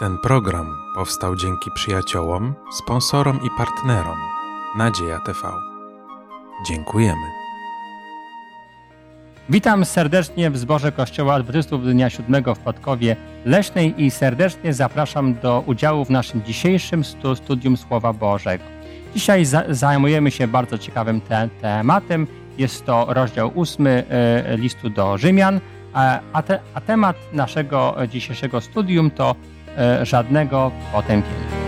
Ten program powstał dzięki przyjaciołom, sponsorom i partnerom Nadzieja TV. Dziękujemy. Witam serdecznie w zborze Kościoła Adwentystów Dnia Siódmego w Podkowie Leśnej i serdecznie zapraszam do udziału w naszym dzisiejszym stu studium Słowa Bożego. Dzisiaj za zajmujemy się bardzo ciekawym te tematem. Jest to rozdział ósmy e, listu do Rzymian, a, a, te, a temat naszego dzisiejszego studium to e, żadnego potępienia.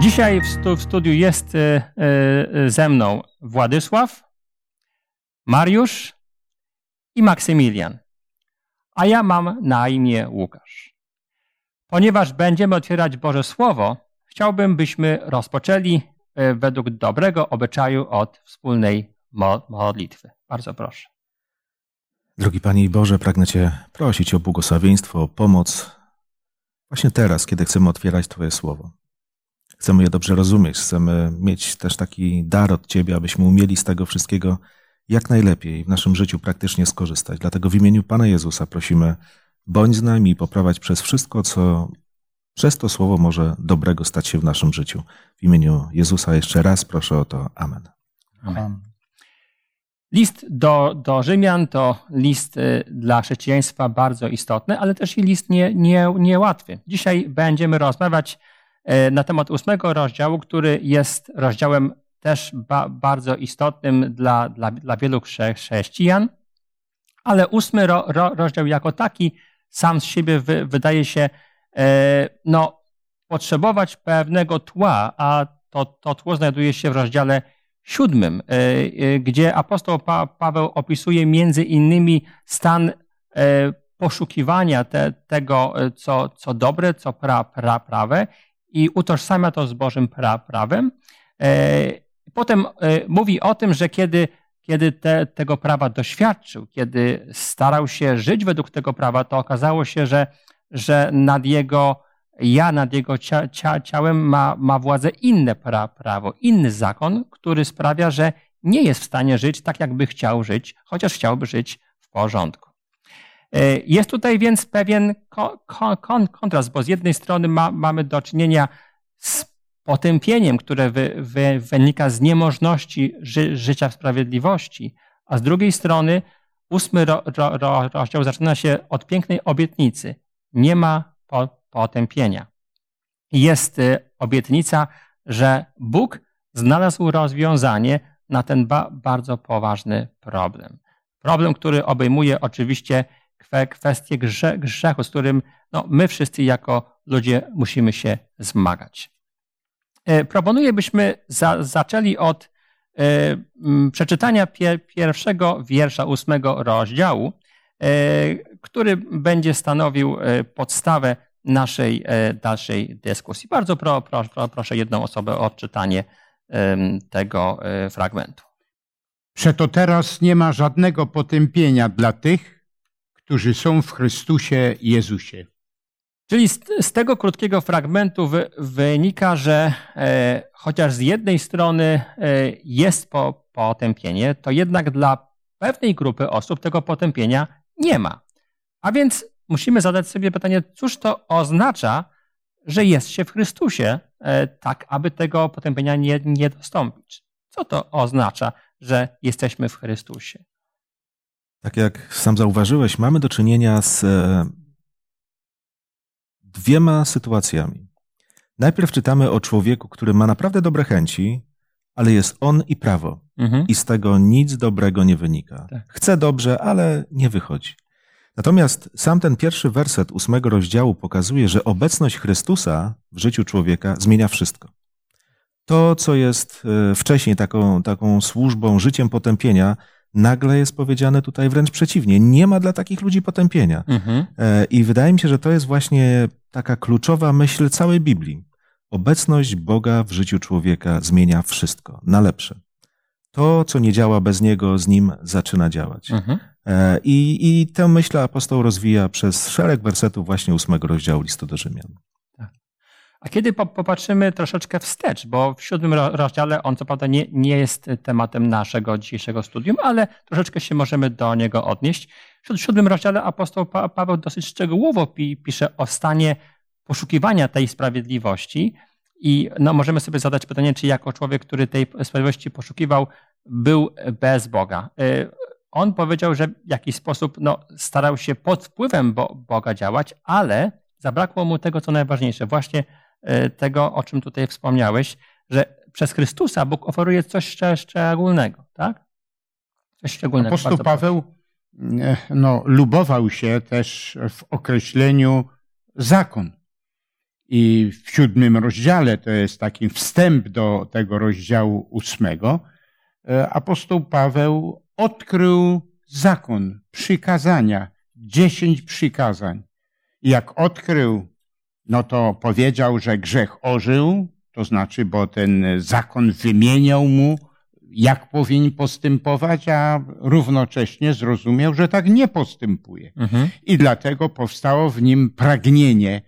Dzisiaj w, stu, w studiu jest y, y, ze mną Władysław, Mariusz i Maksymilian, a ja mam na imię Łukasz. Ponieważ będziemy otwierać Boże Słowo, chciałbym, byśmy rozpoczęli y, według dobrego obyczaju od wspólnej modlitwy. Bardzo proszę. Drogi Panie i Boże, pragnę Cię prosić o błogosławieństwo, o pomoc właśnie teraz, kiedy chcemy otwierać Twoje Słowo. Chcemy je dobrze rozumieć, chcemy mieć też taki dar od Ciebie, abyśmy umieli z tego wszystkiego jak najlepiej w naszym życiu praktycznie skorzystać. Dlatego w imieniu Pana Jezusa prosimy, bądź z nami i poprawać przez wszystko, co przez to słowo może dobrego stać się w naszym życiu. W imieniu Jezusa jeszcze raz proszę o to. Amen. Amen. List do, do Rzymian to list y, dla chrześcijaństwa bardzo istotny, ale też i list nie, nie, niełatwy. Dzisiaj będziemy rozmawiać E, na temat ósmego rozdziału, który jest rozdziałem też ba, bardzo istotnym dla, dla, dla wielu chrześcijan, ale ósmy ro, ro, rozdział jako taki sam z siebie wy, wydaje się no, potrzebować pewnego tła, a to, to tło znajduje się w rozdziale siódmym, e, gdzie apostoł pa, Paweł opisuje między innymi stan poszukiwania te, tego, co, co dobre, co pra, pra, prawe i utożsamia to z Bożym pra prawem. E, potem e, mówi o tym, że kiedy, kiedy te, tego prawa doświadczył, kiedy starał się żyć według tego prawa, to okazało się, że, że nad jego ja, nad jego cia, cia, ciałem ma, ma władzę inne pra, prawo, inny zakon, który sprawia, że nie jest w stanie żyć tak, jakby chciał żyć, chociaż chciałby żyć w porządku. E, jest tutaj więc pewien kontrast, bo z jednej strony ma, mamy do czynienia z potępieniem, które wy, wy, wynika z niemożności ży, życia w sprawiedliwości, a z drugiej strony ósmy ro, ro, ro, rozdział zaczyna się od pięknej obietnicy. Nie ma po, potępienia. Jest y, obietnica, że Bóg znalazł rozwiązanie na ten ba, bardzo poważny problem. Problem, który obejmuje oczywiście kwestię grze, grzechu, z którym no, my wszyscy jako ludzie musimy się zmagać. E, proponuję, byśmy za, zaczęli od e, przeczytania pier, pierwszego wiersza ósmego rozdziału, który będzie stanowił podstawę naszej dalszej dyskusji. Bardzo pro, pro, pro, proszę jedną osobę o odczytanie tego fragmentu. Przeto teraz nie ma żadnego potępienia dla tych, którzy są w Chrystusie Jezusie. Czyli z, z tego krótkiego fragmentu wy, wynika, że e, chociaż z jednej strony e, jest po, potępienie, to jednak dla pewnej grupy osób tego potępienia nie ma. A więc musimy zadać sobie pytanie, cóż to oznacza, że jest się w Chrystusie, e, tak aby tego potępienia nie, nie dostąpić. Co to oznacza, że jesteśmy w Chrystusie? Tak jak sam zauważyłeś, mamy do czynienia z e, dwiema sytuacjami. Najpierw czytamy o człowieku, który ma naprawdę dobre chęci, ale jest on i prawo. Mhm. I z tego nic dobrego nie wynika. Tak. Chce dobrze, ale nie wychodzi. Natomiast sam ten pierwszy werset ósmego rozdziału pokazuje, że obecność Chrystusa w życiu człowieka zmienia wszystko. To, co jest e, wcześniej taką, taką służbą, życiem potępienia, nagle jest powiedziane tutaj wręcz przeciwnie. Nie ma dla takich ludzi potępienia. Mhm. E, I wydaje mi się, że to jest właśnie taka kluczowa myśl całej Biblii. Obecność Boga w życiu człowieka zmienia wszystko na lepsze. To, co nie działa bez Niego, z Nim zaczyna działać. Mhm. E, I, I tę myśl apostoł rozwija przez szereg wersetów właśnie ósmego rozdziału listu do Rzymian. Tak. A kiedy popatrzymy troszeczkę wstecz, bo w siódmym rozdziale on co prawda nie, nie jest tematem naszego dzisiejszego studium, ale troszeczkę się możemy do niego odnieść. W siódmym rozdziale apostoł Paweł dosyć szczegółowo pisze o stanie poszukiwania tej sprawiedliwości i no, możemy sobie zadać pytanie, czy jako człowiek, który tej sprawiedliwości poszukiwał, był bez Boga. Y, on powiedział, że w jakiś sposób no, starał się pod wpływem Boga działać, ale zabrakło mu tego, co najważniejsze, właśnie y, tego, o czym tutaj wspomniałeś, że przez Chrystusa Bóg oferuje coś szczególnego, tak? Coś szczególnego. Apostoł Paweł e, no, lubował się też w określeniu zakon. I w siódmym rozdziale, to jest taki wstęp do tego rozdziału ósmego, e, apostoł Paweł odkrył zakon, przykazania, dziesięć przykazań. I jak odkrył, no to powiedział, że grzech ożył, to znaczy, bo ten zakon wymieniał mu, jak powinien postępować, a równocześnie zrozumiał, że tak nie postępuje. Mhm. I dlatego powstało w nim pragnienie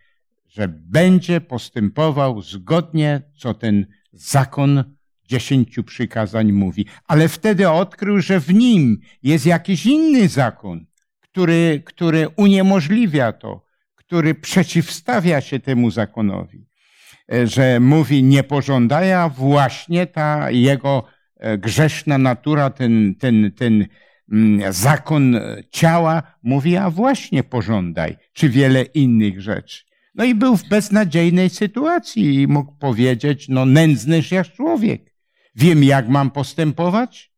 że będzie postępował zgodnie, co ten zakon dziesięciu przykazań mówi. Ale wtedy odkrył, że w nim jest jakiś inny zakon, który, który uniemożliwia to, który przeciwstawia się temu zakonowi. E, że mówi nie pożądaje, a właśnie ta jego e, grzeszna natura, ten, ten, ten mm, zakon ciała mówi, a właśnie pożądaj, czy wiele innych rzeczy. No i był w beznadziejnej sytuacji i mógł powiedzieć, no nędzny jak człowiek. Wiem, jak mam postępować,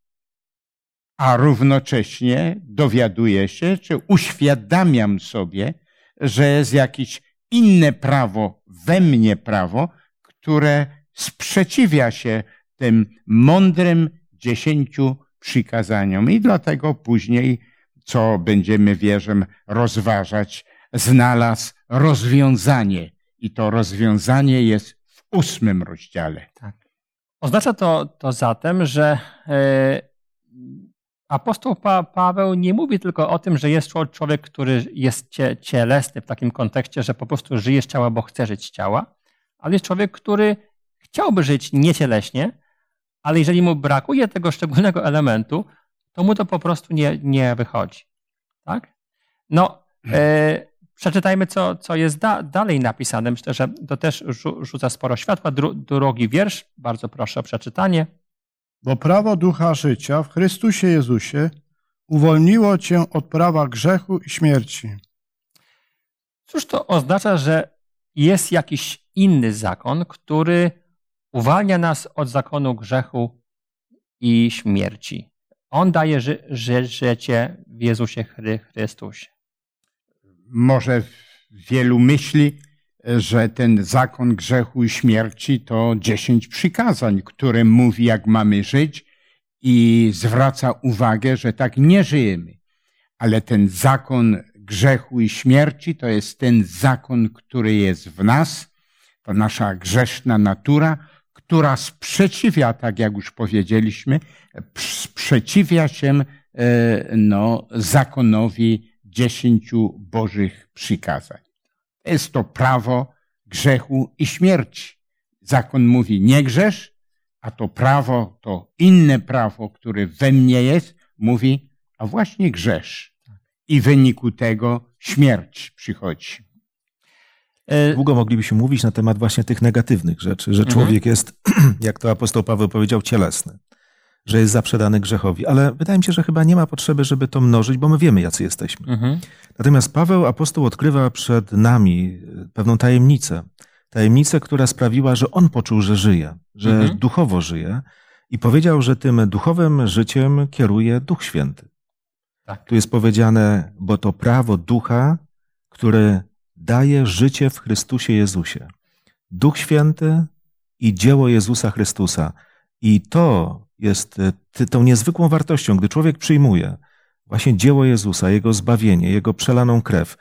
a równocześnie dowiaduję się, czy uświadamiam sobie, że jest jakieś inne prawo, we mnie prawo, które sprzeciwia się tym mądrym dziesięciu przykazaniom. I dlatego później, co będziemy, wierzę, rozważać, znalazł rozwiązanie. I to rozwiązanie jest w ósmym rozdziale. Tak. Oznacza to, to zatem, że e, apostoł pa, Paweł nie mówi tylko o tym, że jest człowiek, który jest cie, cielesny w takim kontekście, że po prostu żyje z ciała, bo chce żyć z ciała, ale jest człowiek, który chciałby żyć niecieleśnie, ale jeżeli mu brakuje tego szczególnego elementu, to mu to po prostu nie, nie wychodzi. Tak? No, e, Przeczytajmy, co, co jest da, dalej napisane. Myślę, że to też rzuca sporo światła. Dru, drugi wiersz, bardzo proszę o przeczytanie. Bo prawo ducha życia w Chrystusie Jezusie uwolniło cię od prawa grzechu i śmierci. Cóż to oznacza, że jest jakiś inny zakon, który uwalnia nas od zakonu grzechu i śmierci. On daje ży, ży, życie w Jezusie Chrystusie może wielu myśli, że ten zakon grzechu i śmierci to dziesięć przykazań, które mówi, jak mamy żyć i zwraca uwagę, że tak nie żyjemy. Ale ten zakon grzechu i śmierci to jest ten zakon, który jest w nas, to nasza grzeszna natura, która sprzeciwia, tak jak już powiedzieliśmy, sprzeciwia się e, no, zakonowi dziesięciu Bożych przykazań. Jest to prawo grzechu i śmierci. Zakon mówi nie grzesz, a to prawo, to inne prawo, które we mnie jest, mówi, a właśnie grzesz. I w wyniku tego śmierć przychodzi. E, Długo moglibyśmy mówić na temat właśnie tych negatywnych rzeczy, że mhm. człowiek jest, jak to apostoł Paweł powiedział, cielesny że jest zaprzedany grzechowi. Ale wydaje mi się, że chyba nie ma potrzeby, żeby to mnożyć, bo my wiemy, jacy jesteśmy. Mhm. Natomiast Paweł apostoł odkrywa przed nami e, pewną tajemnicę. Tajemnicę, która sprawiła, że on poczuł, że żyje, że mhm. duchowo żyje i powiedział, że tym duchowym życiem kieruje Duch Święty. Tak. Tu jest powiedziane, bo to prawo ducha, które daje życie w Chrystusie Jezusie. Duch Święty i dzieło Jezusa Chrystusa. I to jest e, tą niezwykłą wartością, gdy człowiek przyjmuje właśnie dzieło Jezusa, Jego zbawienie, Jego przelaną krew,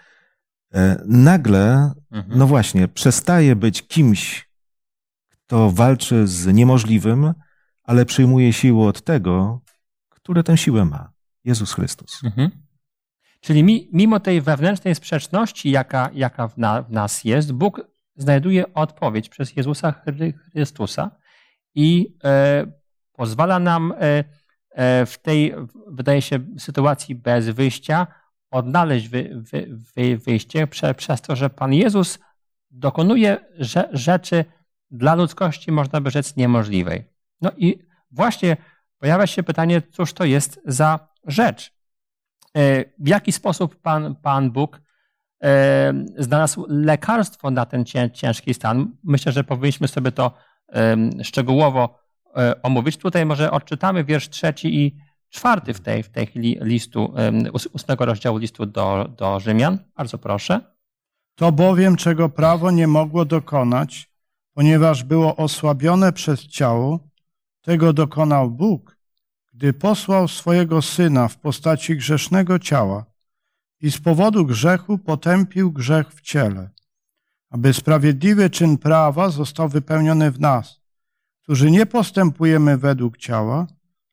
e, nagle, mhm. no właśnie, przestaje być kimś, kto walczy z niemożliwym, ale przyjmuje siłę od tego, który tę siłę ma. Jezus Chrystus. Mhm. Czyli mi, mimo tej wewnętrznej sprzeczności, jaka, jaka w, na, w, nas jest, Bóg znajduje odpowiedź przez Jezusa Chrystusa i e, pozwala nam e, w tej, wydaje się, sytuacji bez wyjścia odnaleźć wy, wy, wy, wyjście prze, przez to, że Pan Jezus dokonuje rzeczy dla ludzkości, można by rzec, niemożliwej. No i właśnie pojawia się pytanie, cóż to jest za rzecz? W jaki sposób Pan, Pan Bóg znalazł lekarstwo na ten ciężki stan. Myślę, że powinniśmy sobie to szczegółowo e, omówić. Tutaj może odczytamy wiersz trzeci i czwarty w tej, w tej chwili listu, ósmego rozdziału listu do, do Rzymian. Bardzo proszę. To bowiem, czego prawo nie mogło dokonać, ponieważ było osłabione przez ciało, tego dokonał Bóg, gdy posłał swojego Syna w postaci grzesznego ciała, i z powodu grzechu potępił grzech w ciele, aby sprawiedliwy czyn prawa został wypełniony w nas, którzy nie postępujemy według ciała,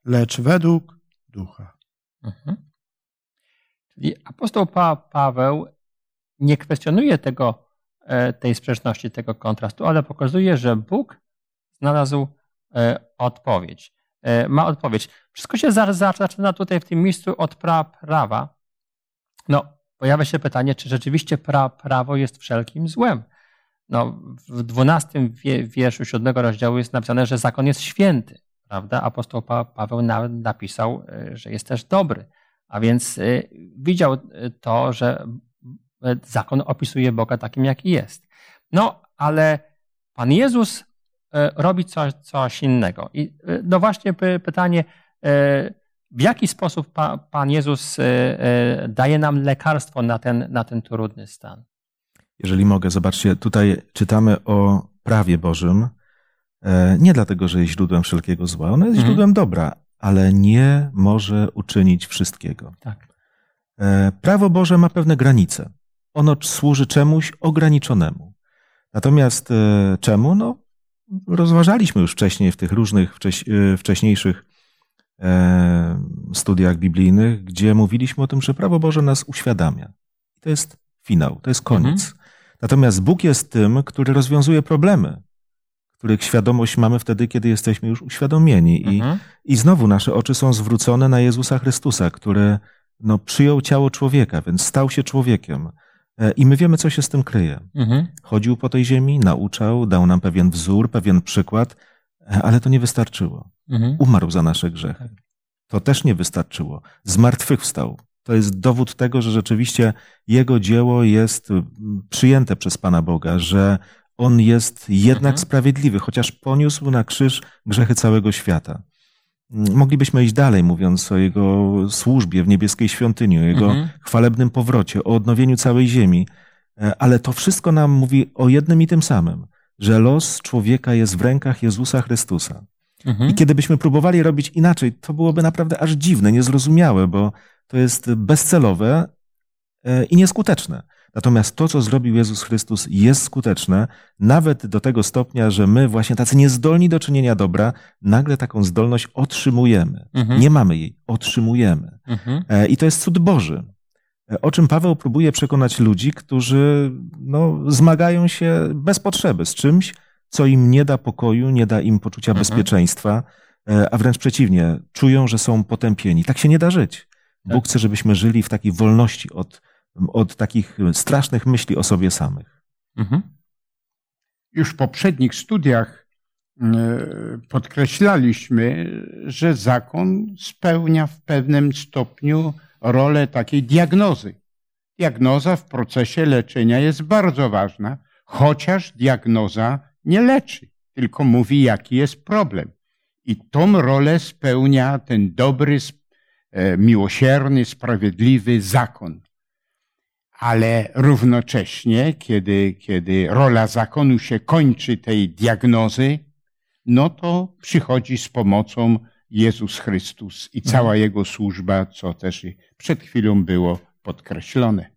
lecz według ducha. Mhm. Czyli apostoł pa Paweł nie kwestionuje tego, e, tej sprzeczności, tego kontrastu, ale pokazuje, że Bóg znalazł e, odpowiedź. E, ma odpowiedź. Wszystko się zaczyna tutaj w tym miejscu od pra prawa, no, pojawia się pytanie, czy rzeczywiście pra, prawo jest wszelkim złem. No, w dwunastym wierszu siódmego rozdziału jest napisane, że zakon jest święty, prawda? Apostoł pa, Paweł na, napisał, e, że jest też dobry. A więc y, widział e, to, że zakon opisuje Boga takim, jaki jest. No, ale Pan Jezus robi coś, coś innego. I no właśnie pytanie, w jaki sposób pa, Pan Jezus e, e, daje nam lekarstwo na ten, na ten trudny stan? Jeżeli mogę, zobaczcie, tutaj czytamy o prawie Bożym, e, nie dlatego, że jest źródłem wszelkiego zła, ono jest mhm. źródłem dobra, ale nie może uczynić wszystkiego. Tak. Prawo Boże ma pewne granice. Ono służy czemuś ograniczonemu. Natomiast czemu? No, rozważaliśmy już wcześniej w tych różnych wcześniejszych E, studiach biblijnych, gdzie mówiliśmy o tym, że prawo Boże nas uświadamia. To jest finał, to jest koniec. Mhm. Natomiast Bóg jest tym, który rozwiązuje problemy, których świadomość mamy wtedy, kiedy jesteśmy już uświadomieni. Mhm. I, I znowu nasze oczy są zwrócone na Jezusa Chrystusa, który no, przyjął ciało człowieka, więc stał się człowiekiem. E, I my wiemy, co się z tym kryje. Mhm. Chodził po tej ziemi, nauczał, dał nam pewien wzór, pewien przykład, e, ale to nie wystarczyło. Mhm. Umarł za nasze grzechy. To też nie wystarczyło. Zmartwychwstał. To jest dowód tego, że rzeczywiście jego dzieło jest przyjęte przez Pana Boga, że on jest jednak mhm. sprawiedliwy, chociaż poniósł na krzyż grzechy całego świata. Moglibyśmy iść dalej, mówiąc o jego służbie w niebieskiej świątyni, o jego mhm. chwalebnym powrocie, o odnowieniu całej ziemi, e, ale to wszystko nam mówi o jednym i tym samym, że los człowieka jest w rękach Jezusa Chrystusa. Mhm. I kiedy byśmy próbowali robić inaczej, to byłoby naprawdę aż dziwne, niezrozumiałe, bo to jest bezcelowe e, i nieskuteczne. Natomiast to, co zrobił Jezus Chrystus, jest skuteczne, nawet do tego stopnia, że my, właśnie tacy niezdolni do czynienia dobra, nagle taką zdolność otrzymujemy. Mhm. Nie mamy jej, otrzymujemy. Mhm. E, I to jest cud Boży. E, o czym Paweł próbuje przekonać ludzi, którzy no, zmagają się bez potrzeby z czymś, co im nie da pokoju, nie da im poczucia mhm. bezpieczeństwa, a wręcz przeciwnie, czują, że są potępieni. Tak się nie da żyć. Tak. Bóg chce, żebyśmy żyli w takiej wolności od, od takich strasznych myśli o sobie samych. Mhm. Już w poprzednich studiach e, podkreślaliśmy, że zakon spełnia w pewnym stopniu rolę takiej diagnozy. Diagnoza w procesie leczenia jest bardzo ważna, chociaż diagnoza nie leczy, tylko mówi, jaki jest problem. I tą rolę spełnia ten dobry, miłosierny, sprawiedliwy zakon. Ale równocześnie, kiedy, kiedy rola zakonu się kończy, tej diagnozy, no to przychodzi z pomocą Jezus Chrystus i cała mhm. Jego służba, co też przed chwilą było podkreślone.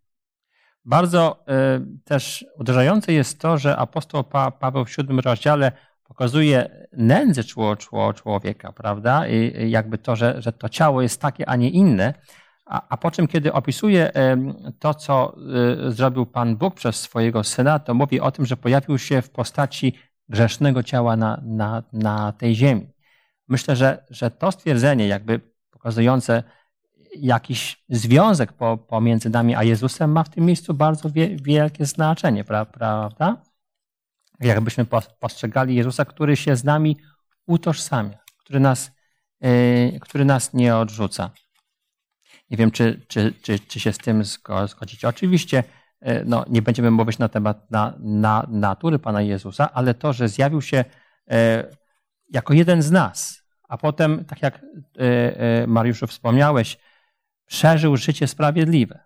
Bardzo y, też uderzające jest to, że apostoł pa, Paweł w siódmym rozdziale pokazuje nędzę czło, czło, człowieka, prawda? I jakby to, że, że to ciało jest takie, a nie inne, A, a po czym, kiedy opisuje to, co y, zrobił Pan Bóg przez swojego Syna, to mówi o tym, że pojawił się w postaci grzesznego ciała na, na, na tej ziemi. Myślę, że, że to stwierdzenie, jakby pokazujące jakiś związek po, pomiędzy nami a Jezusem, ma w tym miejscu bardzo wie, wielkie znaczenie, pra, prawda? Jakbyśmy postrzegali Jezusa, który się z nami utożsamia, który nas, yy, który nas nie odrzuca. Nie wiem, czy, czy, czy, czy się z tym zgodzicie. Oczywiście e, no, nie będziemy mówić na temat na, na, natury Pana Jezusa, ale to, że zjawił się e, jako jeden z nas, a potem, tak jak e, Mariuszu wspomniałeś, przeżył życie sprawiedliwe,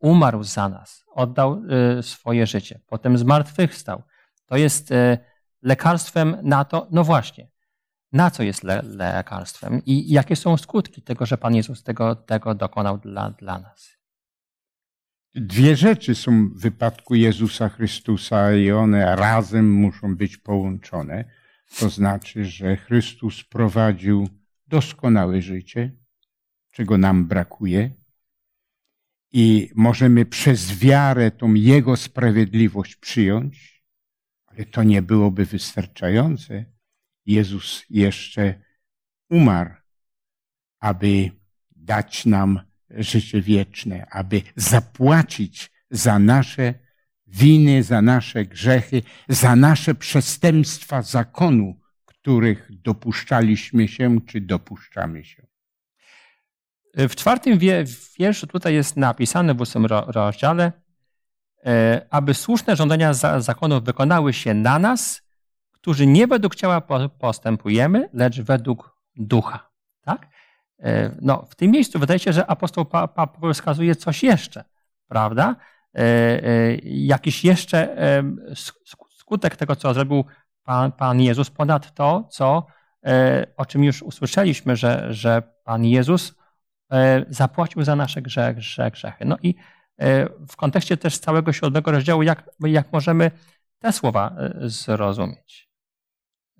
umarł za nas, oddał swoje życie, potem zmartwychwstał. To jest lekarstwem na to, no właśnie, na co jest le lekarstwem i jakie są skutki tego, że Pan Jezus tego, tego dokonał dla, dla nas. Dwie rzeczy są w wypadku Jezusa Chrystusa i one razem muszą być połączone. To znaczy, że Chrystus prowadził doskonałe życie, czego nam brakuje, i możemy przez wiarę tą Jego sprawiedliwość przyjąć, ale to nie byłoby wystarczające Jezus jeszcze umarł, aby dać nam życie wieczne, aby zapłacić za nasze winy, za nasze grzechy, za nasze przestępstwa zakonu, których dopuszczaliśmy się czy dopuszczamy się. W czwartym wierszu tutaj jest napisane w ósmym rozdziale, aby słuszne żądania zakonu wykonały się na nas, którzy nie według ciała postępujemy, lecz według ducha. Tak? E, no, w tym miejscu wydaje się, że apostoł Paweł wskazuje coś jeszcze, prawda? E, e, jakiś jeszcze skutek tego, co zrobił Pan, Pan Jezus, ponad to, co, o czym już usłyszeliśmy, że, że Pan Jezus zapłacił za nasze grzechy. No i w kontekście też całego siódmego rozdziału, jak, jak możemy te słowa zrozumieć?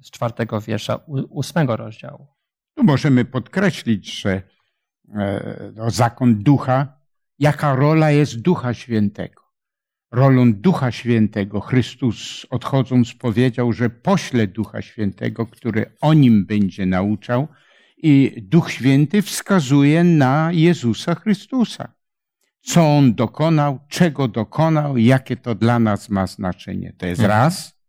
z czwartego wiersza ósmego rozdziału. Tu możemy podkreślić, że e, no, zakon ducha, jaka rola jest ducha świętego. Rolą ducha świętego Chrystus odchodząc powiedział, że pośle ducha świętego, który o nim będzie nauczał i duch święty wskazuje na Jezusa Chrystusa. Co on dokonał, czego dokonał, jakie to dla nas ma znaczenie. To jest mhm. raz.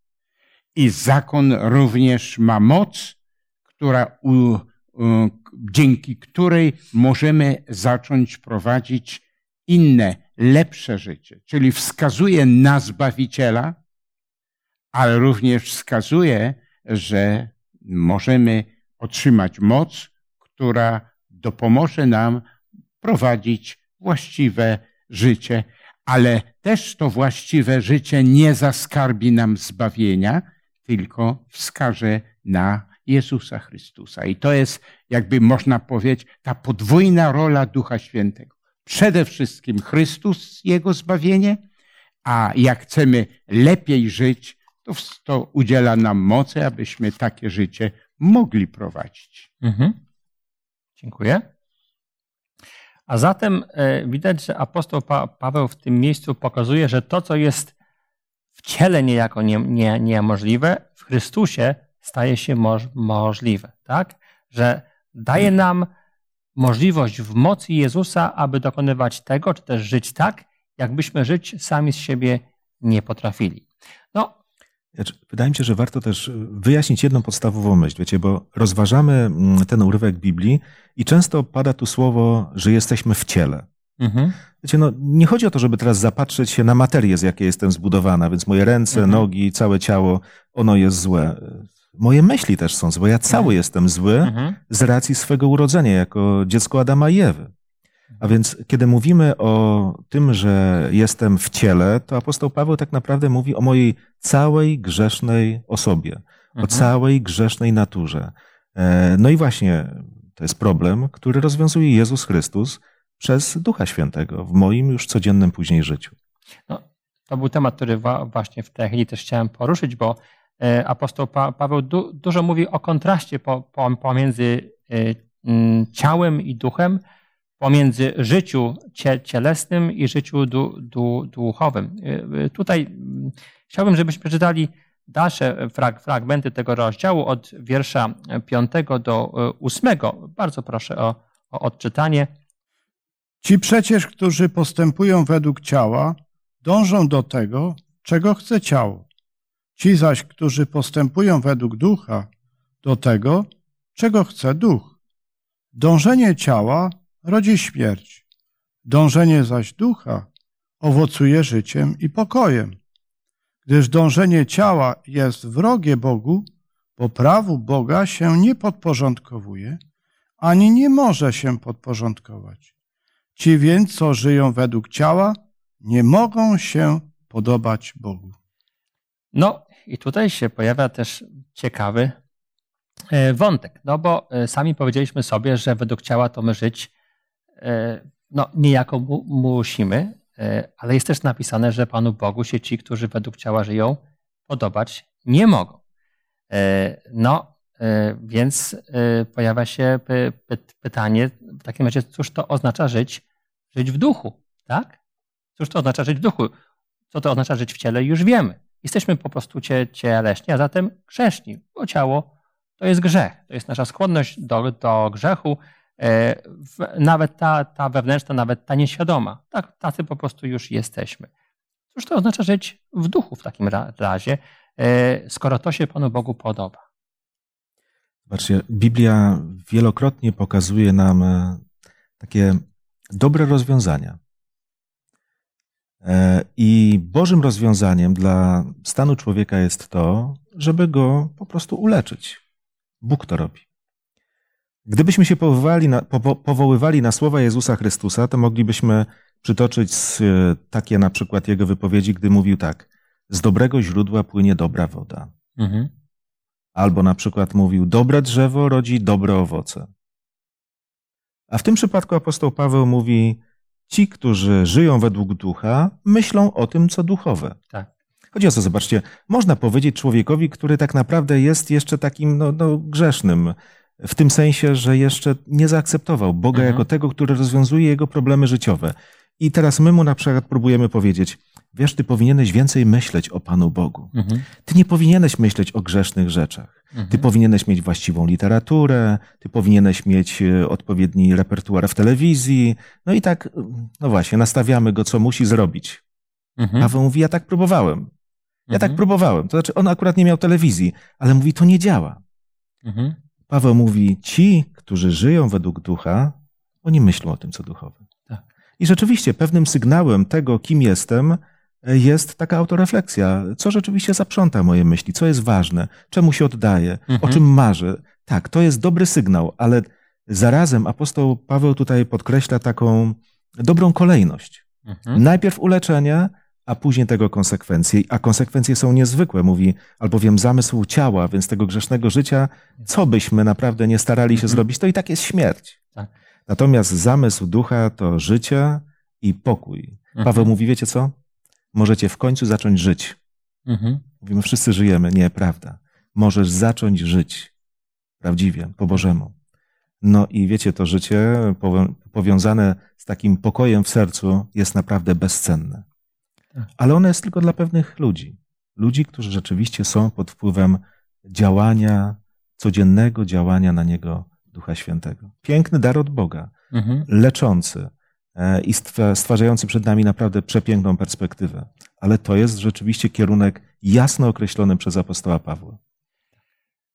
I zakon również ma moc, która, u, u, dzięki której możemy zacząć prowadzić inne, lepsze życie. Czyli wskazuje na Zbawiciela, ale również wskazuje, że możemy otrzymać moc, która dopomoże nam prowadzić właściwe życie, ale też to właściwe życie nie zaskarbi nam zbawienia, tylko wskaże na Jezusa Chrystusa. I to jest, jakby można powiedzieć, ta podwójna rola Ducha Świętego. Przede wszystkim Chrystus, Jego zbawienie, a jak chcemy lepiej żyć, to, to udziela nam mocy, abyśmy takie życie mogli prowadzić. Mhm. Dziękuję. A zatem e, widać, że apostoł Paweł w tym miejscu pokazuje, że to, co jest w ciele niejako nie, nie, niemożliwe, w Chrystusie staje się moż, możliwe. Tak? Że daje nam możliwość w mocy Jezusa, aby dokonywać tego, czy też żyć tak, jakbyśmy żyć sami z siebie nie potrafili. No, Wydaje mi się, że warto też wyjaśnić jedną podstawową myśl, wiecie, bo rozważamy mm, ten urywek Biblii i często pada tu słowo, że jesteśmy w ciele. Mhm. Wiecie, no, nie chodzi o to, żeby teraz zapatrzeć się na materię, z jakiej jestem zbudowana, więc moje ręce, mhm. nogi, całe ciało, ono jest złe. Moje myśli też są złe. Ja cały mhm. jestem zły mhm. z racji swego urodzenia jako dziecko Adama i Ewy. A więc, kiedy mówimy o tym, że jestem w ciele, to apostoł Paweł tak naprawdę mówi o mojej całej grzesznej osobie, mhm. o całej grzesznej naturze. E, no i właśnie to jest problem, który rozwiązuje Jezus Chrystus przez Ducha Świętego w moim już codziennym później życiu. No, to był temat, który właśnie w tej chwili też chciałem poruszyć, bo e, apostoł Paweł dużo mówi o kontraście pomiędzy e, ciałem i duchem, pomiędzy życiu cielesnym i życiu du, du, duchowym. Tutaj mm, chciałbym, żebyśmy przeczytali dalsze frag, fragmenty tego rozdziału od wiersza 5 do 8. Bardzo proszę o, o odczytanie. Ci przecież, którzy postępują według ciała, dążą do tego, czego chce ciało. Ci zaś, którzy postępują według ducha, do tego, czego chce duch. Dążenie ciała rodzi śmierć, dążenie zaś ducha owocuje życiem i pokojem. Gdyż dążenie ciała jest wrogie Bogu, bo prawu Boga się nie podporządkowuje, ani nie może się podporządkować. Ci więc, co żyją według ciała, nie mogą się podobać Bogu. No i tutaj się pojawia też ciekawy e, wątek, no bo e, sami powiedzieliśmy sobie, że według ciała to my żyć no, niejako mu, musimy, ale jest też napisane, że Panu Bogu się ci, którzy według ciała żyją, podobać nie mogą. No, więc pojawia się pytanie w takim razie, cóż to oznacza żyć, żyć w duchu, tak? Cóż to oznacza żyć w duchu? Co to oznacza żyć w ciele, już wiemy. Jesteśmy po prostu cieleśni, a zatem grzeszni, bo ciało to jest grzech. To jest nasza skłonność do, do grzechu, e, nawet ta, ta wewnętrzna, nawet ta nieświadoma. Tak, tacy po prostu już jesteśmy. Cóż to oznacza żyć w duchu w takim razie, e, skoro to się Panu Bogu podoba? Zobaczcie, Biblia wielokrotnie pokazuje nam e, takie dobre rozwiązania. E, I Bożym rozwiązaniem dla stanu człowieka jest to, żeby go po prostu uleczyć. Bóg to robi. Gdybyśmy się powoływali na, po, powoływali na słowa Jezusa Chrystusa, to moglibyśmy przytoczyć e, takie na przykład jego wypowiedzi, gdy mówił tak: Z dobrego źródła płynie dobra woda. Mhm. Albo na przykład mówił: Dobre drzewo rodzi dobre owoce. A w tym przypadku apostoł Paweł mówi: Ci, którzy żyją według ducha, myślą o tym, co duchowe. Tak. Chodzi o co, zobaczcie, można powiedzieć człowiekowi, który tak naprawdę jest jeszcze takim no, no, grzesznym, w tym sensie, że jeszcze nie zaakceptował Boga mhm. jako tego, który rozwiązuje jego problemy życiowe. I teraz my mu na przykład próbujemy powiedzieć, wiesz, ty powinieneś więcej myśleć o Panu Bogu. Mhm. Ty nie powinieneś myśleć o grzesznych rzeczach. Mhm. Ty powinieneś mieć właściwą literaturę, ty powinieneś mieć e, odpowiedni repertuar w telewizji. No i tak, no właśnie, nastawiamy go, co musi zrobić. Mhm. Paweł mówi, ja tak próbowałem. Ja tak mhm. próbowałem. To znaczy, on akurat nie miał telewizji, ale mówi, to nie działa. Paweł mówi, ci, którzy żyją według ducha, oni myślą o tym, co duchowe. Tak. I rzeczywiście pewnym sygnałem tego, kim jestem, jest taka autorefleksja. Co rzeczywiście zaprząta moje myśli? Co jest ważne? Czemu się oddaję? Mhm. O czym marzę? Tak, to jest dobry sygnał, ale zarazem apostoł Paweł tutaj podkreśla taką dobrą kolejność. Mhm. Najpierw uleczenie, a później tego konsekwencje. A konsekwencje są niezwykłe, mówi, albowiem zamysł ciała, więc tego grzesznego życia, co byśmy naprawdę nie starali się mhm. zrobić, to i tak jest śmierć. Tak. Natomiast zamysł ducha to życie i pokój. Mhm. Paweł mówi, wiecie co? Możecie w końcu zacząć żyć. Mhm. Mówimy, wszyscy żyjemy. Nie, prawda. Możesz zacząć żyć prawdziwie, po Bożemu. No i wiecie, to życie powiązane z takim pokojem w sercu jest naprawdę bezcenne. Tak. Ale ono jest tylko dla pewnych ludzi. Ludzi, którzy rzeczywiście są pod wpływem działania, codziennego działania na niego Ducha Świętego. Piękny dar od Boga, mhm. leczący e, i stwarzający przed nami naprawdę przepiękną perspektywę. Ale to jest rzeczywiście kierunek jasno określony przez apostoła Pawła.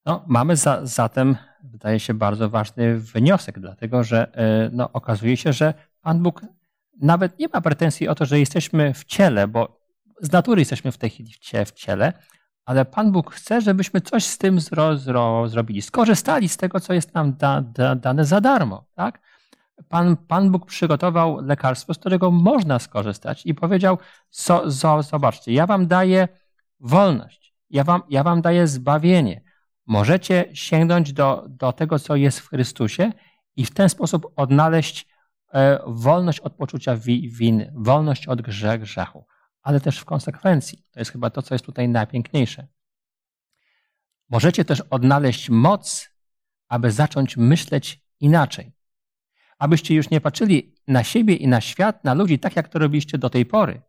No, mamy za, zatem, wydaje się, bardzo ważny wniosek, dlatego że e, no, okazuje się, że Pan Bóg nawet nie ma pretensji o to, że jesteśmy w ciele, bo z natury jesteśmy w tej chwili w ciele, ale Pan Bóg chce, żebyśmy coś z tym zro, zro, zrobili, skorzystali z tego, co jest nam da, da, dane za darmo. Tak? Pan, Pan Bóg przygotował lekarstwo, z którego można skorzystać i powiedział: so, so, Zobaczcie, ja wam daję wolność, ja wam, ja wam daję zbawienie. Możecie sięgnąć do, do tego, co jest w Chrystusie i w ten sposób odnaleźć wolność od poczucia winy, wolność od grzech, grzechu, ale też w konsekwencji. To jest chyba to, co jest tutaj najpiękniejsze. Możecie też odnaleźć moc, aby zacząć myśleć inaczej. abyście już nie patrzyli na siebie i na świat, na ludzi, tak jak to robiliście do tej pory,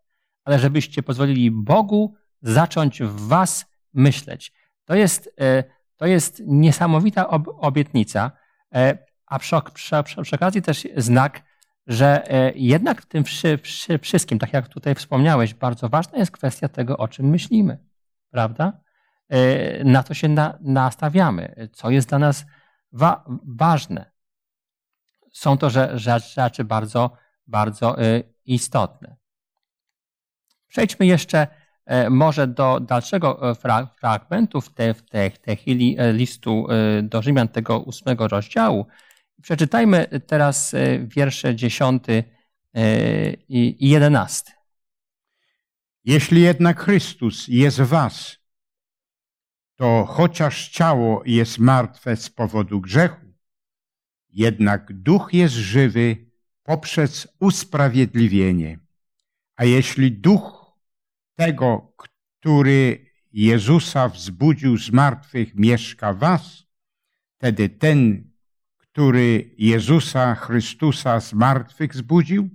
ale żebyście pozwolili Bogu zacząć w was myśleć. To jest, e, to jest niesamowita obietnica, e, a przy, przy, przy okazji też znak, że e, jednak w tym wszystkim, tak jak tutaj wspomniałeś, bardzo ważna jest kwestia tego, o czym myślimy, prawda? Na to się na, nastawiamy, co jest dla nas wa ważne. Są to rzeczy bardzo, bardzo istotne. Przejdźmy jeszcze E, może do dalszego e, fragmentu w tej, w tej, tej chwili e, listu do Rzymian tego ósmego rozdziału. Przeczytajmy teraz wiersze dziesiąty i jedenasty. Jeśli jednak Chrystus jest w was, to chociaż ciało jest martwe z powodu grzechu, jednak duch jest żywy poprzez usprawiedliwienie. A jeśli duch tego, który Jezusa wzbudził z martwych, mieszka w was, wtedy ten, który Jezusa Chrystusa z martwych zbudził,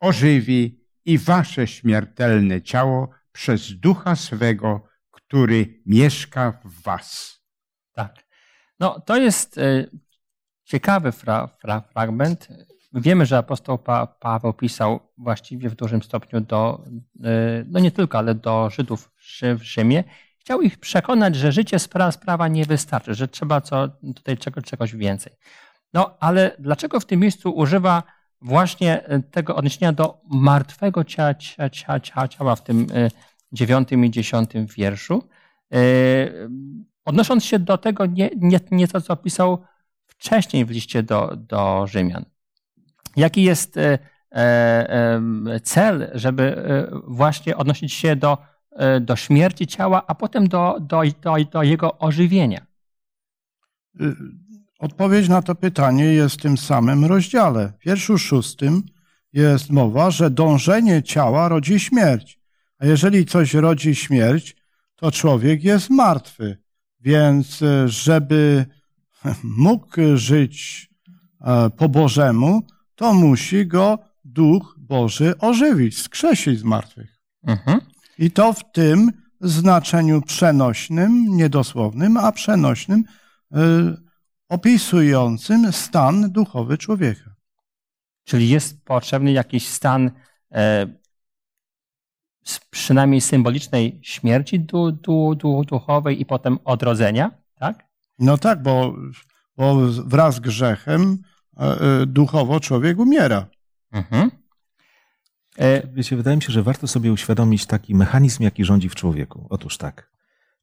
ożywi i wasze śmiertelne ciało przez ducha swego, który mieszka w was. Tak. No, to jest e, ciekawy fra, fra, fragment. Wiemy, że apostoł pa Paweł pisał właściwie w dużym stopniu do, e, no nie tylko, ale do Żydów w Rzymie. Chciał ich przekonać, że życie spra sprawa nie wystarczy, że trzeba co, tutaj czegoś, czegoś więcej. No ale dlaczego w tym miejscu używa właśnie e, tego odniesienia do martwego cia, cia, cia, cia, ciała w tym e, dziewiątym i dziesiątym wierszu? Odnosząc się do tego nie, nie, nie to, co pisał wcześniej w liście do, do Rzymian. Jaki jest e, e, cel, żeby e, właśnie odnosić się do, do śmierci ciała, a potem do, do, do, do jego ożywienia? Odpowiedź na to pytanie jest w tym samym rozdziale. W wierszu szóstym jest mowa, że dążenie ciała rodzi śmierć. A jeżeli coś rodzi śmierć, to człowiek jest martwy. Więc żeby mógł żyć po Bożemu, to musi go Duch Boży ożywić, skrzesić z martwych. Mhm. I to w tym znaczeniu przenośnym, niedosłownym, a przenośnym, y, opisującym stan duchowy człowieka. Czyli jest potrzebny jakiś stan e, przynajmniej symbolicznej śmierci du, du, du, duchowej i potem odrodzenia, tak? No tak, bo, bo wraz z grzechem E, duchowo człowiek umiera. Mhm. E, wiecie, wydaje mi się, że warto sobie uświadomić taki mechanizm, jaki rządzi w człowieku. Otóż tak.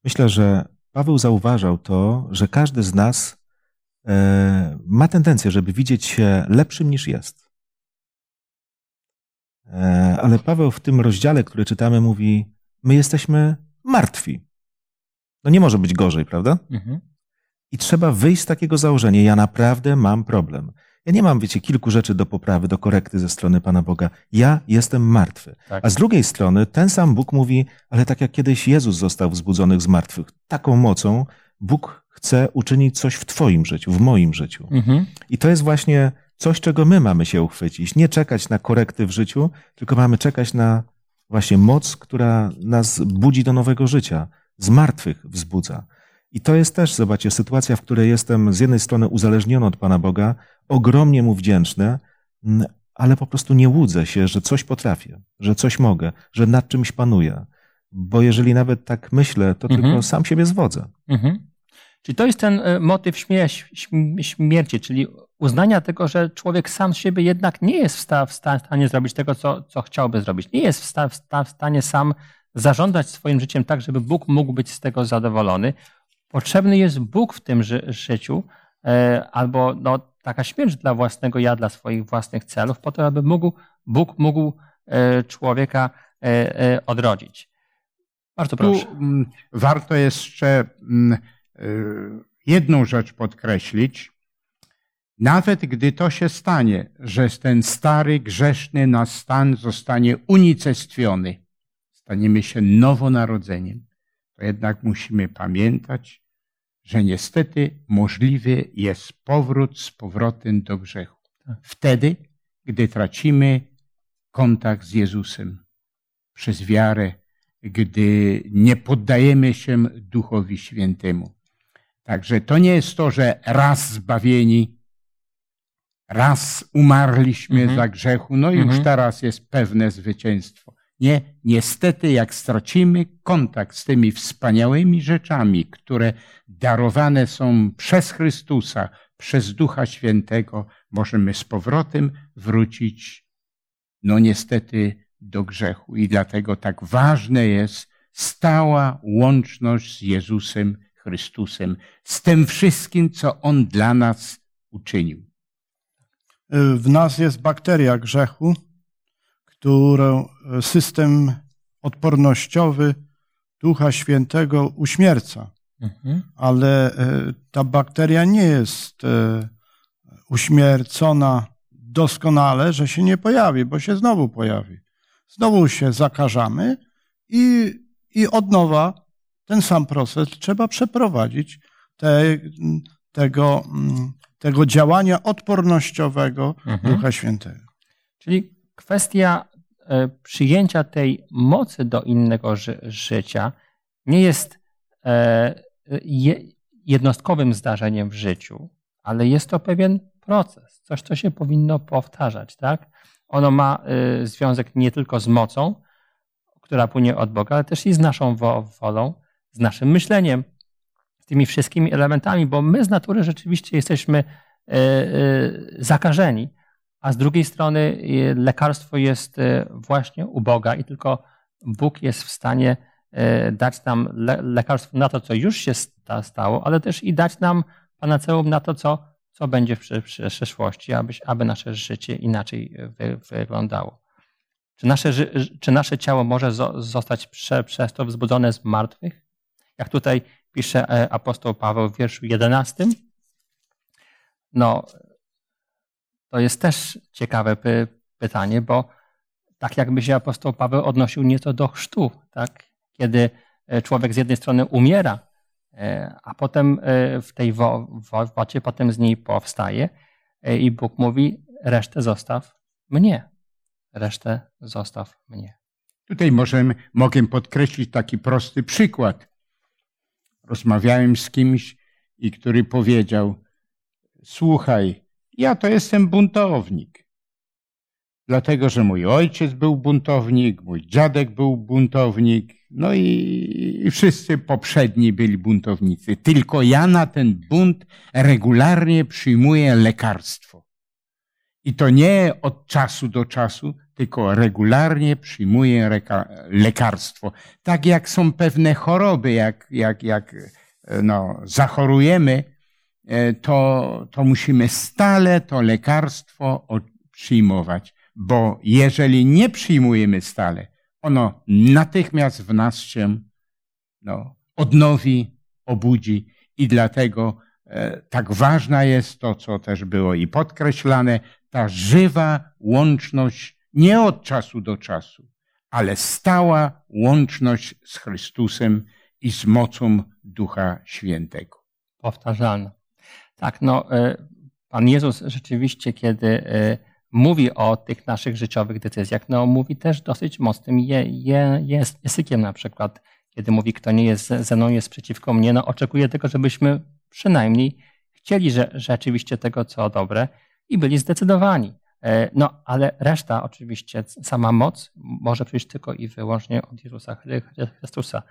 Myślę, że Paweł zauważał to, że każdy z nas e, ma tendencję, żeby widzieć się lepszym niż jest. Ale Paweł w tym rozdziale, który czytamy, mówi: My jesteśmy martwi. No nie może być gorzej, prawda? Mhm. I trzeba wyjść z takiego założenia. Ja naprawdę mam problem. Ja nie mam, wiecie, kilku rzeczy do poprawy, do korekty ze strony Pana Boga. Ja jestem martwy. Tak. A z drugiej strony ten sam Bóg mówi, ale tak jak kiedyś Jezus został wzbudzony z martwych, taką mocą Bóg chce uczynić coś w Twoim życiu, w moim życiu. Mhm. I to jest właśnie coś, czego my mamy się uchwycić. Nie czekać na korekty w życiu, tylko mamy czekać na właśnie moc, która nas budzi do nowego życia, z martwych wzbudza. I to jest też, zobaczcie, sytuacja, w której jestem z jednej strony uzależniony od Pana Boga, ogromnie Mu wdzięczny, ale po prostu nie łudzę się, że coś potrafię, że coś mogę, że nad czymś panuję. Bo jeżeli nawet tak myślę, to mhm. tylko sam siebie zwodzę. Mhm. Czyli to jest ten e, motyw śmierci, czyli uznania tego, że człowiek sam z siebie jednak nie jest w, stanie zrobić tego, co, co chciałby zrobić. Nie jest w stanie sam zarządzać swoim życiem tak, żeby Bóg mógł być z tego zadowolony. Potrzebny jest Bóg w tym życiu, e, albo no, taka śmierć dla własnego ja, dla swoich własnych celów, po to, aby mógł, Bóg mógł e, człowieka odrodzić. Bardzo proszę. Tu mm, warto jeszcze mm, jedną rzecz podkreślić. Nawet gdy to się stanie, że ten stary, grzeszny nasz stan zostanie unicestwiony, staniemy się nowonarodzeniem to jednak musimy pamiętać, że niestety możliwy jest powrót z powrotem do grzechu. Tak. Wtedy, gdy tracimy kontakt z Jezusem przez wiarę, gdy nie poddajemy się Duchowi Świętemu. Także to nie jest to, że raz zbawieni, raz umarliśmy mhm. za grzechu, no i mhm. już teraz jest pewne zwycięstwo. Nie, niestety, jak stracimy kontakt z tymi wspaniałymi rzeczami, które darowane są przez Chrystusa, przez Ducha Świętego, możemy z powrotem wrócić, no niestety, do grzechu. I dlatego tak ważne jest stała łączność z Jezusem Chrystusem, z tym wszystkim, co On dla nas uczynił. W nas jest bakteria grzechu, którą system odpornościowy Ducha Świętego uśmierca. Mhm. Ale e, ta bakteria nie jest e, uśmiercona doskonale, że się nie pojawi, bo się znowu pojawi. Znowu się zakażamy i, i od nowa ten sam proces trzeba przeprowadzić te, tego, tego działania odpornościowego mhm. Ducha Świętego. Czyli kwestia e, przyjęcia tej mocy do innego ży życia nie jest e, jednostkowym zdarzeniem w życiu, ale jest to pewien proces, coś, co się powinno powtarzać, tak? Ono ma y, związek nie tylko z mocą, która płynie od Boga, ale też i z naszą wolą, z naszym myśleniem, z tymi wszystkimi elementami, bo my z natury rzeczywiście jesteśmy y, y, zakażeni, a z drugiej strony lekarstwo jest właśnie u Boga i tylko Bóg jest w stanie dać nam lekarstwo na to, co już się stało, ale też i dać nam panaceum na to, co co będzie w przyszłości, aby, aby nasze życie inaczej wy, wyglądało. Czy nasze, czy nasze ciało może zostać prze, przez to wzbudzone z martwych? Jak tutaj pisze e, apostoł Paweł w wierszu 11. No, to jest też ciekawe py, pytanie, bo tak jakby się apostoł Paweł odnosił nieco do chrztu, tak? Kiedy e, człowiek z jednej strony umiera, E, a potem w tej wodzie potem z niej powstaje i Bóg mówi, resztę zostaw mnie. Resztę zostaw mnie. Tutaj możemy, mogę podkreślić taki prosty przykład. Rozmawiałem z kimś i który powiedział, słuchaj, ja to jestem buntownik. Dlatego, że mój ojciec był buntownik, mój dziadek był buntownik, no i, wszyscy poprzedni byli buntownicy. Tylko ja na ten bunt regularnie przyjmuję lekarstwo. I to nie od czasu do czasu, tylko regularnie przyjmuję lekarstwo. Tak jak są pewne choroby, jak, jak, jak no, zachorujemy, e, to, to musimy stale to lekarstwo przyjmować. Bo jeżeli nie przyjmujemy stale, ono natychmiast w nas się no, odnowi, obudzi i dlatego e, tak ważna jest to, co też było i podkreślane, ta żywa łączność nie od czasu do czasu, ale stała łączność z Chrystusem i z mocą Ducha Świętego. Powtarzalna. Tak, no, e, Pan Jezus rzeczywiście, kiedy e, mówi o tych naszych życiowych decyzjach, no mówi też dosyć mocnym je, je, jest językiem na przykład, kiedy mówi, kto nie jest ze mną, jest przeciwko mnie, no oczekuje tego, żebyśmy przynajmniej chcieli że, rzeczywiście tego, co dobre i byli zdecydowani. E, no, ale reszta oczywiście, sama moc może przyjść tylko i wyłącznie od Jezusa Chrystusa.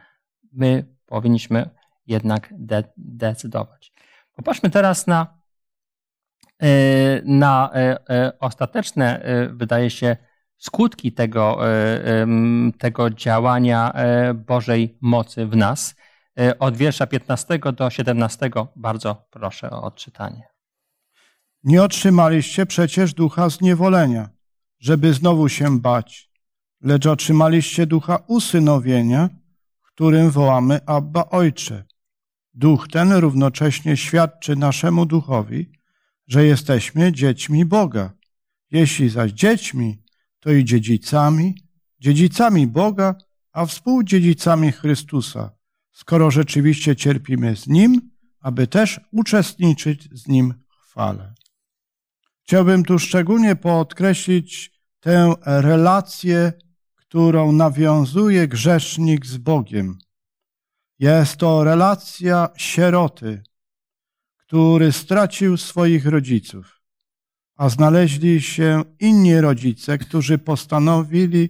My powinniśmy jednak de decydować. Popatrzmy teraz na E, na e, ostateczne, wydaje się, skutki tego, tego działania Bożej mocy w nas. Od wiersza 15 do 17 bardzo proszę o odczytanie. Nie otrzymaliście przecież ducha zniewolenia, żeby znowu się bać, lecz otrzymaliście ducha usynowienia, którym wołamy Abba Ojcze. Duch ten równocześnie świadczy naszemu duchowi, że jesteśmy dziećmi Boga. Jeśli zaś dziećmi, to i dziedzicami, dziedzicami Boga, a współdziedzicami Chrystusa, skoro rzeczywiście cierpimy z Nim, aby też uczestniczyć z Nim w chwale. Chciałbym tu szczególnie podkreślić tę relację, którą nawiązuje grzesznik z Bogiem. Jest to relacja sieroty, który stracił swoich rodziców, a znaleźli się inni rodzice, którzy postanowili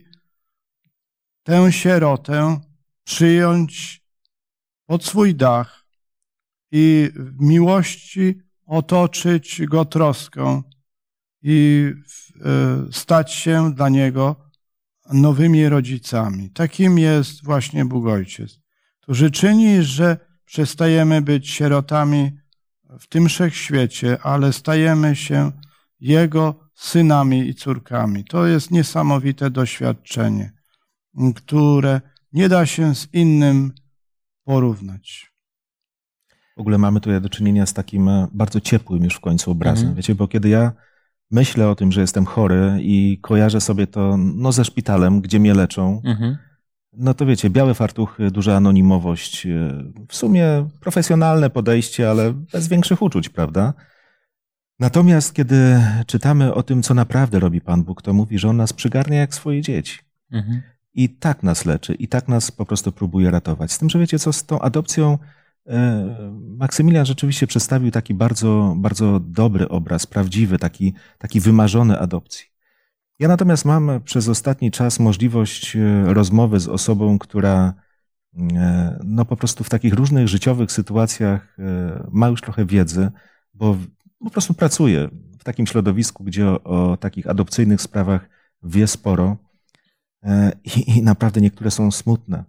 tę sierotę przyjąć pod swój dach i w miłości otoczyć go troską i e, stać się dla niego nowymi rodzicami. Takim jest właśnie Bóg Ojciec, który czyni, że przestajemy być sierotami w tym wszechświecie, ale stajemy się Jego synami i córkami. To jest niesamowite doświadczenie, które nie da się z innym porównać. W ogóle mamy tutaj do czynienia z takim e, bardzo ciepłym już w końcu obrazem. Mhm. Wiecie, bo kiedy ja myślę o tym, że jestem chory i kojarzę sobie to no, ze szpitalem, gdzie mnie leczą, mhm. no to wiecie, białe fartuchy, duża anonimowość, e, w sumie profesjonalne podejście, ale bez większych uczuć, prawda? Natomiast kiedy czytamy o tym, co naprawdę robi Pan Bóg, to mówi, że On nas przygarnia jak swoje dzieci. Mhm. I tak nas leczy, i tak nas po prostu próbuje ratować. Z tym, że wiecie co, z tą adopcją Maksymilian rzeczywiście przedstawił taki bardzo, bardzo dobry obraz, prawdziwy, taki, taki wymarzony adopcji. Ja natomiast mam przez ostatni czas możliwość e, rozmowy z osobą, która e, no po prostu w takich różnych życiowych sytuacjach ma już trochę wiedzy, bo po prostu pracuje w takim środowisku, gdzie o, o takich adopcyjnych sprawach wie sporo. E, I, I, naprawdę niektóre są smutne.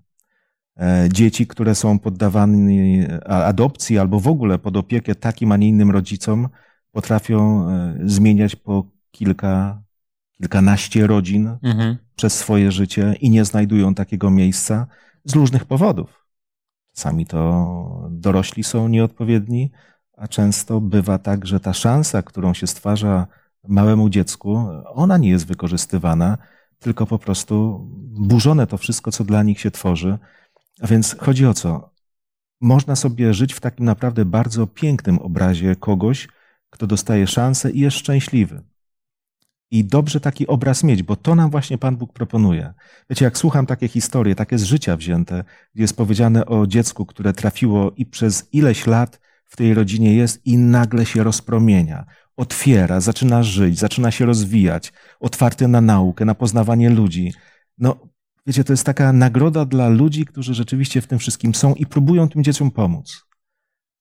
E, dzieci, które są poddawane adopcji albo w ogóle pod opiekę takim, a nie innym rodzicom, potrafią e, zmieniać po kilka, kilkanaście rodzin mhm. przez swoje życie i nie znajdują takiego miejsca z różnych powodów. Czasami to dorośli są nieodpowiedni, a często bywa tak, że ta szansa, którą się stwarza małemu dziecku, ona nie jest wykorzystywana tylko po prostu burzone to wszystko, co dla nich się tworzy. A więc chodzi o co? Można sobie żyć w takim naprawdę bardzo pięknym obrazie kogoś, kto dostaje szansę i jest szczęśliwy. I dobrze taki obraz mieć, bo to nam właśnie Pan Bóg proponuje. Wiecie, jak słucham takie historie, takie z życia wzięte, gdzie jest powiedziane o dziecku, które trafiło i przez ileś lat w tej rodzinie jest i nagle się rozpromienia otwiera, zaczyna żyć, zaczyna się rozwijać, otwarty na naukę, na poznawanie ludzi. No, wiecie, to jest taka nagroda dla ludzi, którzy rzeczywiście w tym wszystkim są i próbują tym dzieciom pomóc.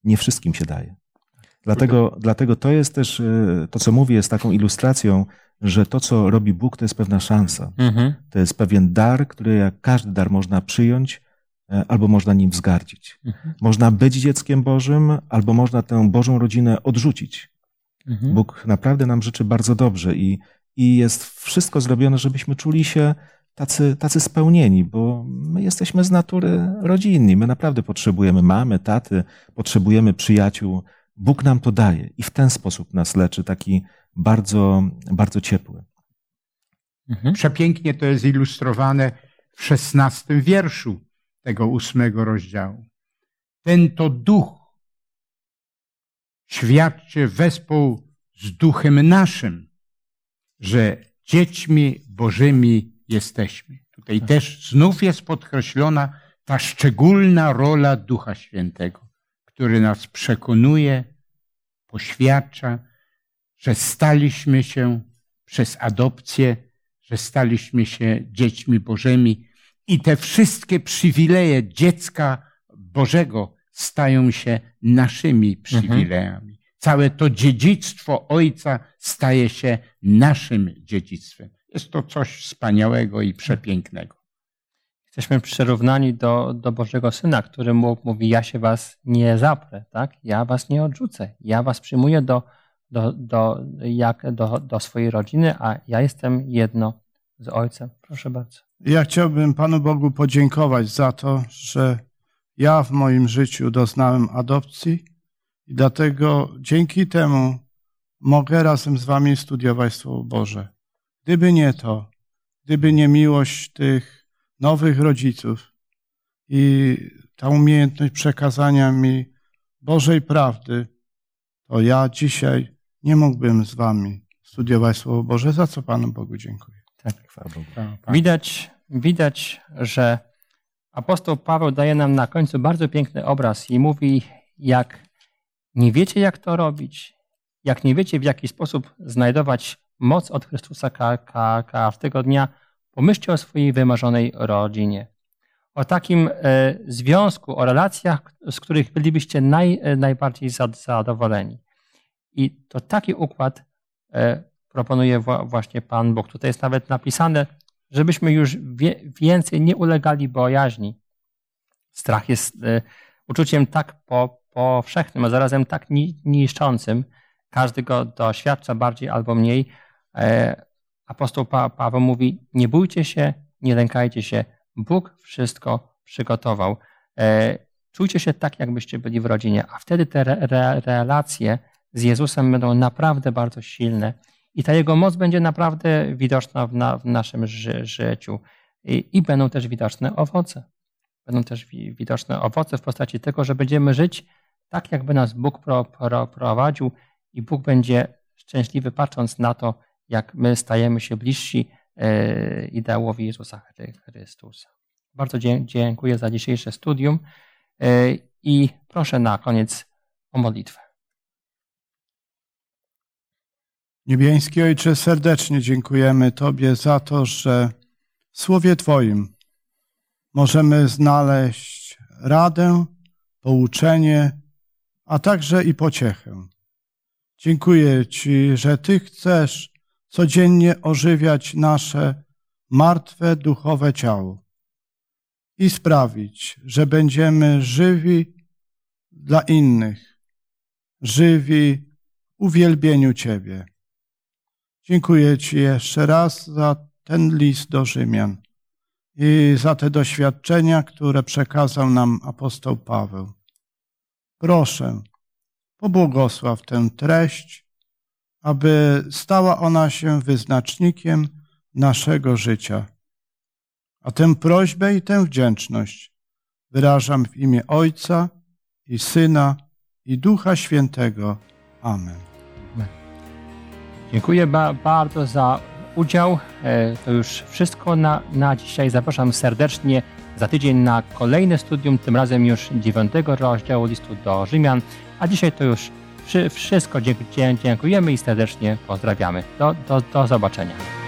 Nie wszystkim się daje. Dlatego, dlatego to jest też, e, to co mówię, jest taką ilustracją, że to, co robi Bóg, to jest pewna szansa. Mhm. To jest pewien dar, który jak każdy dar można przyjąć, e, albo można nim wzgardzić. Mhm. Można być dzieckiem Bożym, albo można tę Bożą rodzinę odrzucić. Mhm. Bóg naprawdę nam życzy bardzo dobrze i, i jest wszystko zrobione, żebyśmy czuli się tacy, tacy spełnieni, bo my jesteśmy z natury rodzinni. My naprawdę potrzebujemy mamy, taty, potrzebujemy przyjaciół. Bóg nam to daje i w ten sposób nas leczy, taki bardzo, bardzo ciepły. Mhm. Przepięknie to jest ilustrowane w szesnastym wierszu tego ósmego rozdziału. Ten to duch świadczy wespół z duchem naszym, że dziećmi Bożymi jesteśmy. Tutaj tak. też znów jest podkreślona ta szczególna rola Ducha Świętego, który nas przekonuje, poświadcza, że staliśmy się przez adopcję, że staliśmy się dziećmi Bożymi i te wszystkie przywileje dziecka Bożego stają się naszymi mhm. przywilejami. Mhm. Całe to dziedzictwo Ojca staje się naszym dziedzictwem. Jest to coś wspaniałego i przepięknego. Jesteśmy przyrównani do, do Bożego Syna, który mówi, ja się was nie zaprę, tak? ja was nie odrzucę, ja was przyjmuję do, do, do, jak, do, do swojej rodziny, a ja jestem jedno z Ojcem. Proszę bardzo. Ja chciałbym Panu Bogu podziękować za to, że ja w moim życiu doznałem adopcji i dlatego dzięki temu mogę razem z Wami studiować Słowo Boże. Gdyby nie to, gdyby nie miłość tych nowych rodziców i ta umiejętność przekazania mi Bożej prawdy, to ja dzisiaj nie mógłbym z Wami studiować Słowo Boże, za co Panu Bogu dziękuję. Tak. Widać, widać, że apostoł Paweł daje nam na końcu bardzo piękny obraz i mówi, jak nie wiecie, jak to robić, jak nie wiecie, w jaki sposób znajdować moc od Chrystusa ka, ka, każdego dnia, pomyślcie o swojej wymarzonej rodzinie. O takim e, związku, o relacjach, z których bylibyście naj, e, najbardziej zadowoleni. I to taki układ e, proponuje właśnie Pan Bóg. Tutaj jest nawet napisane, żebyśmy już więcej nie ulegali bojaźni. Strach jest uczuciem tak po, powszechnym, a zarazem tak niszczącym. Każdy go doświadcza bardziej albo mniej. E, apostoł pa, Paweł mówi: Nie bójcie się, nie lękajcie się. Bóg wszystko przygotował. E, czujcie się tak, jakbyście byli w rodzinie, a wtedy te re, re, relacje z Jezusem będą naprawdę bardzo silne i ta Jego moc będzie naprawdę widoczna w, na, w naszym ży, życiu. I, I, będą też widoczne owoce. Będą też widoczne owoce w postaci tego, że będziemy żyć tak, jakby nas Bóg pro, pro, prowadził i Bóg będzie szczęśliwy patrząc na to, jak my stajemy się bliżsi e, ideałowi Jezusa Chrystusa. Bardzo dziękuję za dzisiejsze studium e, i proszę na koniec o modlitwę. Niebieski Ojcze, serdecznie dziękujemy Tobie za to, że w Słowie Twoim możemy znaleźć radę, pouczenie, a także i pociechę. Dziękuję Ci, że Ty chcesz codziennie ożywiać nasze martwe duchowe ciało i sprawić, że będziemy żywi dla innych, żywi uwielbieniu Ciebie. Dziękuję Ci jeszcze raz za ten list do Rzymian i za te doświadczenia, które przekazał nam apostoł Paweł. Proszę, pobłogosław tę treść, aby stała ona się wyznacznikiem naszego życia. A tę prośbę i tę wdzięczność wyrażam w imię Ojca i Syna i Ducha Świętego. Amen. Dziękuję ba bardzo za udział. E, to już wszystko na, na dzisiaj. Zapraszam serdecznie za tydzień na kolejne studium, tym razem już dziewiątego rozdziału listu do Rzymian. A dzisiaj to już wszystko. Dziękujemy i serdecznie pozdrawiamy. Do, do, do zobaczenia.